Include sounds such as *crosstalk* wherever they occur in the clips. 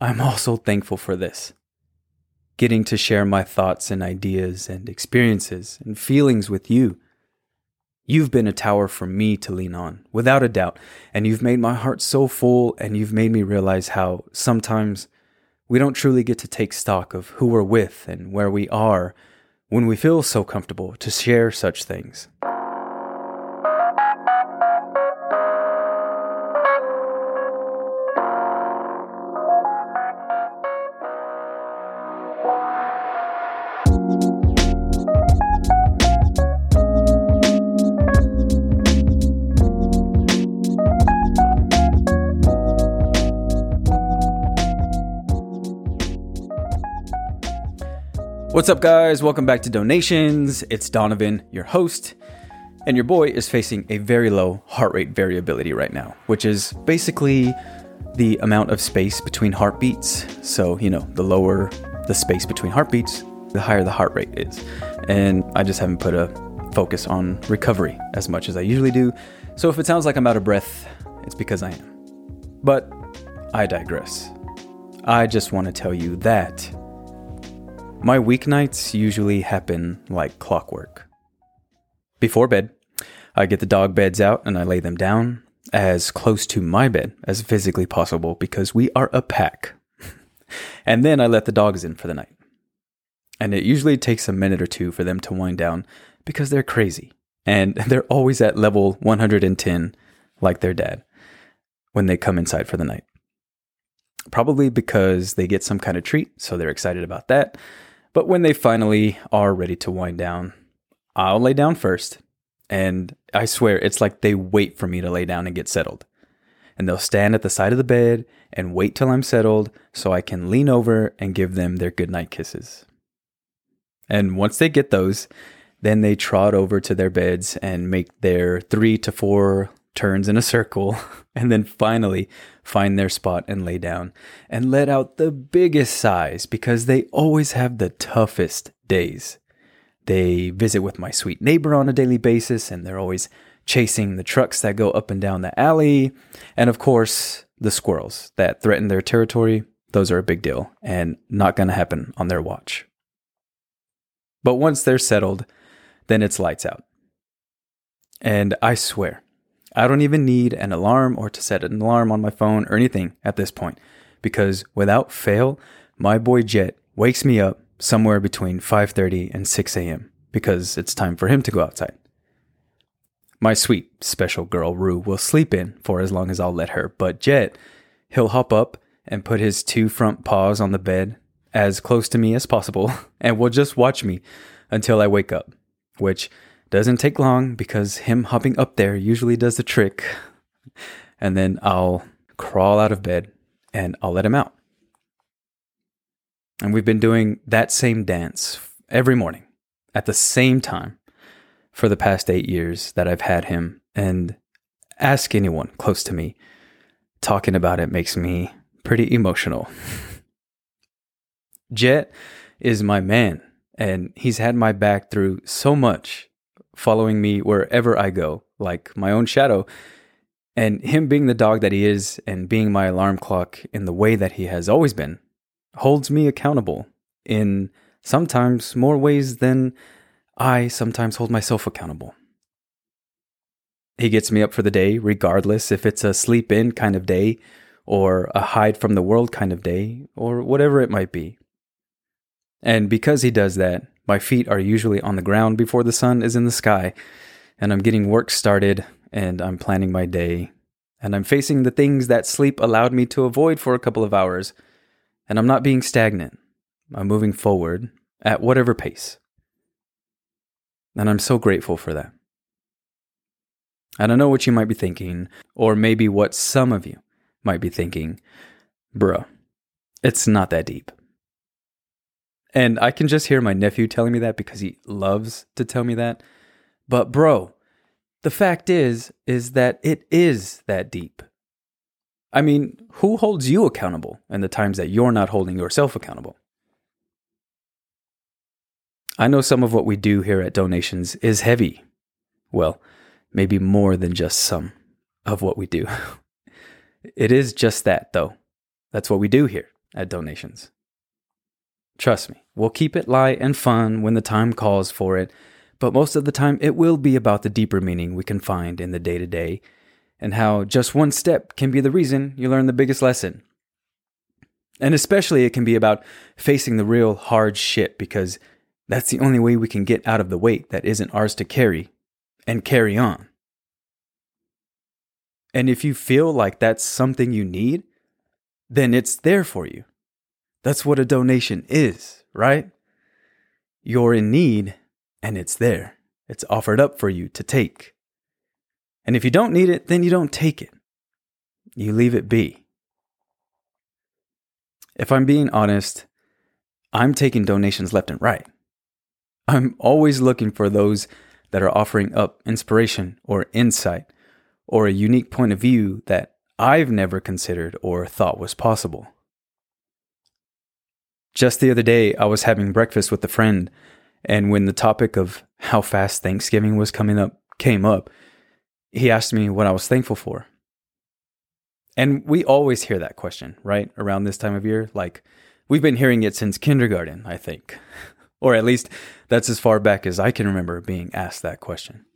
I'm also thankful for this getting to share my thoughts and ideas and experiences and feelings with you. You've been a tower for me to lean on, without a doubt, and you've made my heart so full, and you've made me realize how sometimes we don't truly get to take stock of who we're with and where we are when we feel so comfortable to share such things. What's up, guys? Welcome back to Donations. It's Donavon, your host, and your boy is facing a very low heart rate variability right now, which is basically the amount of space between heartbeats. So, you know, the lower the space between heartbeats, the higher the heart rate is. And I just haven't put a focus on recovery as much as I usually do. So if it sounds like I'm out of breath, it's because I am. But I digress. I just want to tell you that my weeknights usually happen like clockwork. Before bed, I get the dog beds out and I lay them down as close to my bed as physically possible because we are a pack. *laughs* and then I let the dogs in for the night. And it usually takes a minute or two for them to wind down because they're crazy. And *laughs* they're always at level 110, like their dad, when they come inside for the night. Probably because they get some kind of treat, so they're excited about that. But when they finally are ready to wind down, I'll lay down first. And I swear, it's like they wait for me to lay down and get settled. And they'll stand at the side of the bed and wait till I'm settled so I can lean over and give them their goodnight kisses. And once they get those, then they trot over to their beds and make their three to four turns in a circle, *laughs* and then finally find their spot and lay down and let out the biggest sighs because they always have the toughest days. They visit with my sweet neighbor on a daily basis, and they're always chasing the trucks that go up and down the alley. And of course, the squirrels that threaten their territory. Those are a big deal and not going to happen on their watch. But once they're settled, then it's lights out. And I swear, I don't even need an alarm or to set an alarm on my phone or anything at this point because without fail, my boy Jet wakes me up somewhere between 5:30 and 6 a.m. because it's time for him to go outside. My sweet special girl Rue will sleep in for as long as I'll let her, but Jet, he'll hop up and put his two front paws on the bed as close to me as possible *laughs* and will just watch me until I wake up, which doesn't take long because him hopping up there usually does the trick. And then I'll crawl out of bed and I'll let him out. And we've been doing that same dance every morning at the same time for the past eight years that I've had him. And ask anyone close to me, talking about it makes me pretty emotional. *laughs* Jet is my man, and he's had my back through so much following me wherever I go, like my own shadow. And him being the dog that he is and being my alarm clock in the way that he has always been holds me accountable in sometimes more ways than I sometimes hold myself accountable. He gets me up for the day, regardless if it's a sleep in kind of day or a hide from the world kind of day or whatever it might be. And because he does that, my feet are usually on the ground before the sun is in the sky, and I'm getting work started and I'm planning my day, and I'm facing the things that sleep allowed me to avoid for a couple of hours, and I'm not being stagnant. I'm moving forward at whatever pace. And I'm so grateful for that. I don't know what you might be thinking, or maybe what some of you might be thinking. Bro, it's not that deep. And I can just hear my nephew telling me that because he loves to tell me that. But bro, the fact is is that it is that deep. I mean, who holds you accountable in the times that you're not holding yourself accountable? I know some of what we do here at Donations is heavy. Well, maybe more than just some of what we do. *laughs* it is just that, though. That's what we do here at donations. Trust me, we'll keep it light and fun when the time calls for it, but most of the time it will be about the deeper meaning we can find in the day to day and how just one step can be the reason you learn the biggest lesson. And especially it can be about facing the real hard shit because that's the only way we can get out of the weight that isn't ours to carry and carry on. And if you feel like that's something you need, then it's there for you. That's what a donation is, right? You're in need and it's there. It's offered up for you to take. And if you don't need it, then you don't take it. You leave it be. If I'm being honest, I'm taking donations left and right. I'm always looking for those that are offering up inspiration or insight or a unique point of view that I've never considered or thought was possible. Just the other day, I was having breakfast with a friend, and when the topic of how fast Thanksgiving was coming up came up, he asked me what I was thankful for. And we always hear that question, right? Around this time of year. Like, we've been hearing it since kindergarten, I think. *laughs* or at least that's as far back as I can remember being asked that question.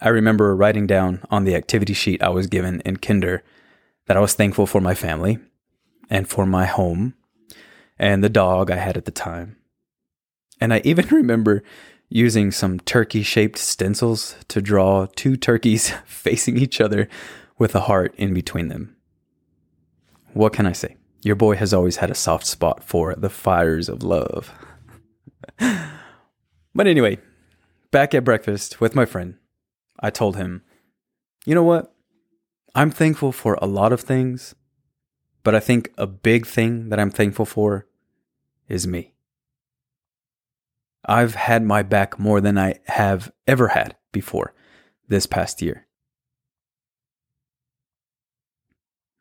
I remember writing down on the activity sheet I was given in kinder that I was thankful for my family and for my home and the dog I had at the time. And I even *laughs* remember using some turkey shaped stencils to draw two turkeys *laughs* facing each other with a heart in between them. What can I say? Your boy has always had a soft spot for the fires of love. *laughs* but anyway, back at breakfast with my friend, I told him, you know what? I'm thankful for a lot of things, but I think a big thing that I'm thankful for is me. I've had my back more than I have ever had before this past year.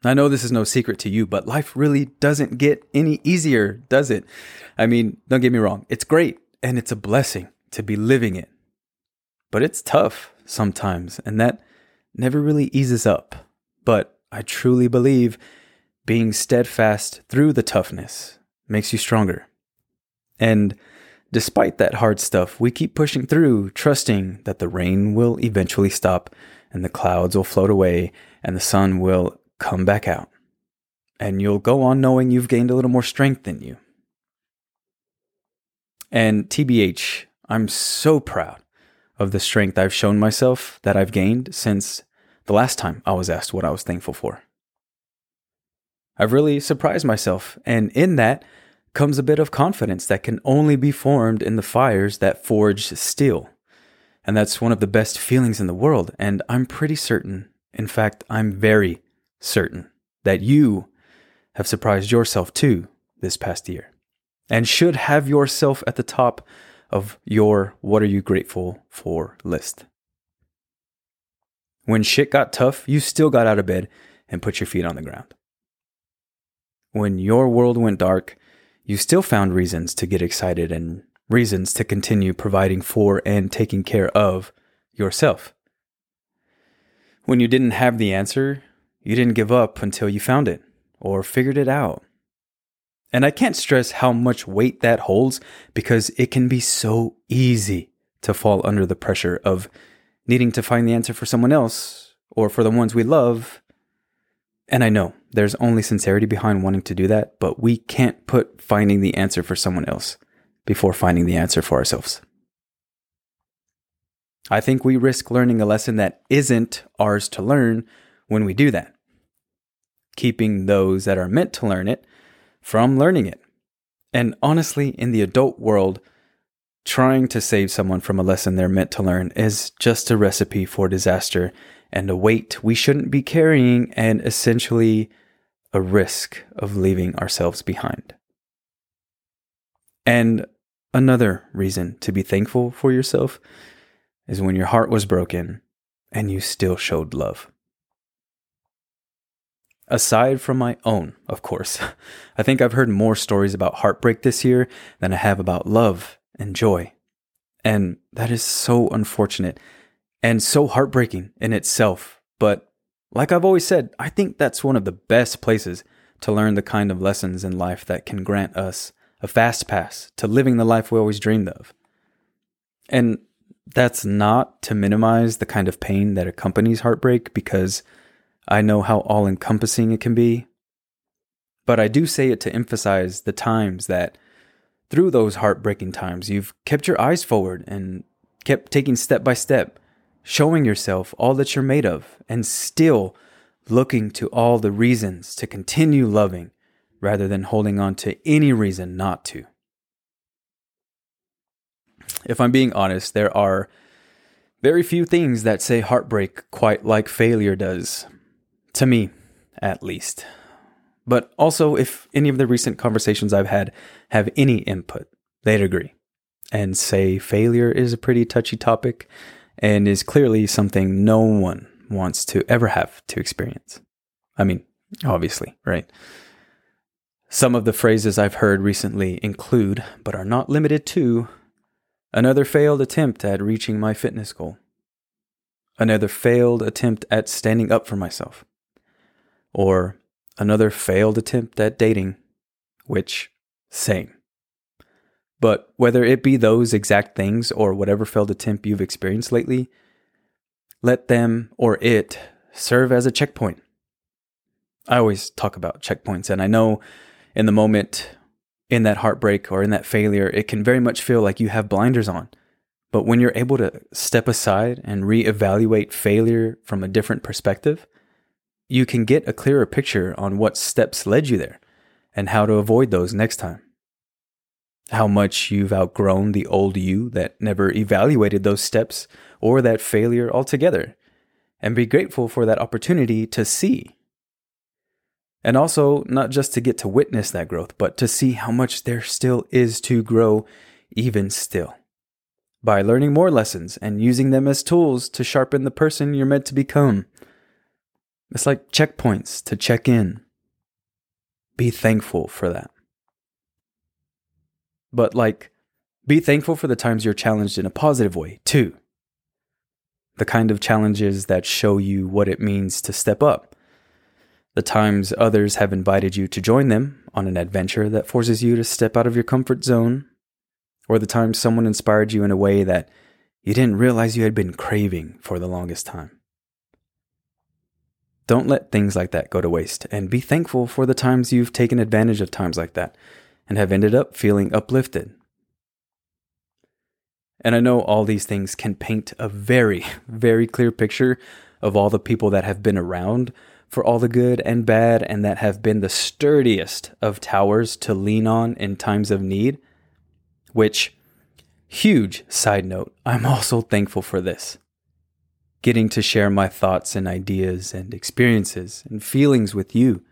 I know this is no secret to you, but life really doesn't get any easier, does it? I mean, don't get me wrong, it's great and it's a blessing to be living it. But it's tough sometimes, and that never really eases up. But I truly believe being steadfast through the toughness makes you stronger. And despite that hard stuff, we keep pushing through, trusting that the rain will eventually stop and the clouds will float away and the sun will come back out. And you'll go on knowing you've gained a little more strength in you. And TBH, I'm so proud of the strength I've shown myself that I've gained since the last time I was asked what I was thankful for. I've really surprised myself, and in that comes a bit of confidence that can only be formed in the fires that forge steel. And that's one of the best feelings in the world, and I'm pretty certain, in fact, I'm very certain, that you have surprised yourself too this past year, and should have yourself at the top of your what are you grateful for list. When shit got tough, you still got out of bed and put your feet on the ground. When your world went dark, you still found reasons to get excited and reasons to continue providing for and taking care of yourself. When you didn't have the answer, you didn't give up until you found it or figured it out. And I can't stress how much weight that holds because it can be so easy to fall under the pressure of needing to find the answer for someone else or for the ones we love. And I know there's only sincerity behind wanting to do that, but we can't put finding the answer for someone else before finding the answer for ourselves. I think we risk learning a lesson that isn't ours to learn when we do that. Keeping those that are meant to learn it from learning it. And honestly, in the adult world, trying to save someone from a lesson they're meant to learn is just a recipe for disaster and a weight we shouldn't be carrying, and essentially a risk of leaving ourselves behind. And another reason to be thankful for yourself is when your heart was broken and you still showed love. Aside from my own, of course, *laughs* I think I've heard more stories about heartbreak this year than I have about love and joy. And that is so unfortunate and so heartbreaking in itself. But like I've always said, I think that's one of the best places to learn the kind of lessons in life that can grant us a fast pass to living the life we always dreamed of. And that's not to minimize the kind of pain that accompanies heartbreak because I know how all encompassing it can be. But I do say it to emphasize the times that through those heartbreaking times, you've kept your eyes forward and kept taking step by step, showing yourself all that you're made of, and still looking to all the reasons to continue loving rather than holding on to any reason not to if I'm being honest, there are very few things that say heartbreak quite like failure does. To me, at least. But also, if any of the recent conversations I've had have any input, they'd agree and say failure is a pretty touchy topic and is clearly something no one wants to ever have to experience. I mean, obviously, right? Some of the phrases I've heard recently include, but are not limited to, Another failed attempt at reaching my fitness goal. Another failed attempt at standing up for myself. Or another failed attempt at dating, which, same. But whether it be those exact things or whatever failed attempt you've experienced lately, let them or it serve as a checkpoint. I always talk about checkpoints, and I know in the moment in that heartbreak or in that failure, it can very much feel like you have blinders on. But when you're able to step aside and reevaluate failure from a different perspective, you can get a clearer picture on what steps led you there and how to avoid those next time. How much you've outgrown the old you that never evaluated those steps or that failure altogether, and be grateful for that opportunity to see and also, not just to get to witness that growth, but to see how much there still is to grow, even still. By learning more lessons and using them as tools to sharpen the person you're meant to become. It's like checkpoints to check in. Be thankful for that. But, like, be thankful for the times you're challenged in a positive way, too. The kind of challenges that show you what it means to step up the times others have invited you to join them on an adventure that forces you to step out of your comfort zone, or the times someone inspired you in a way that you didn't realize you had been craving for the longest time. Don't let things like that go to waste, and be thankful for the times you've taken advantage of times like that and have ended up feeling uplifted. And I know all these things can paint a very, *laughs* very clear picture of all the people that have been around for all the good and bad, and that have been the sturdiest of towers to lean on in times of need. Which, huge side note, I'm *laughs* also thankful for this. Getting to share my thoughts and ideas and experiences and feelings with you.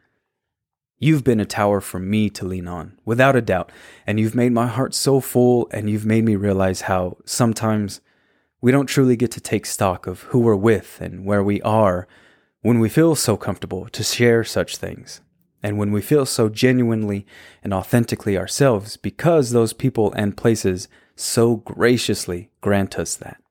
You've been a tower for me to lean on, without a doubt, and you've made my heart so full, and you've made me realize how sometimes we don't truly get to take stock of who we're with and where we are when we feel so comfortable to share such things, and when we feel so genuinely and authentically ourselves because those people and places so graciously grant us that.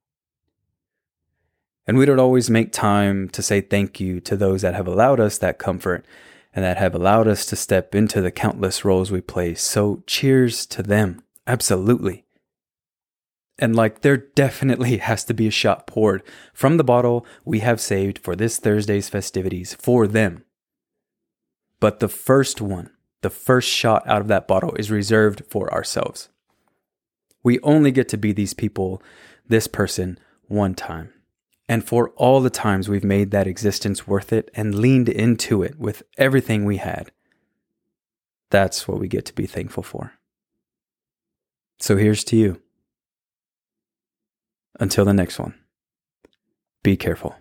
And we don't always make time to say thank you to those that have allowed us that comfort and that have allowed us to step into the countless roles we play. So cheers to them. Absolutely. And like, there definitely *laughs* has to be a shot poured from the bottle we have saved for this Thursday's festivities for them. But the first one, the first shot out of that bottle is reserved for ourselves. We only get to be these people, this person, one time. And for all the times we've made that existence worth it and leaned into it with everything we had, that's what we get to be thankful for. So here's to you. Until the next one, be careful.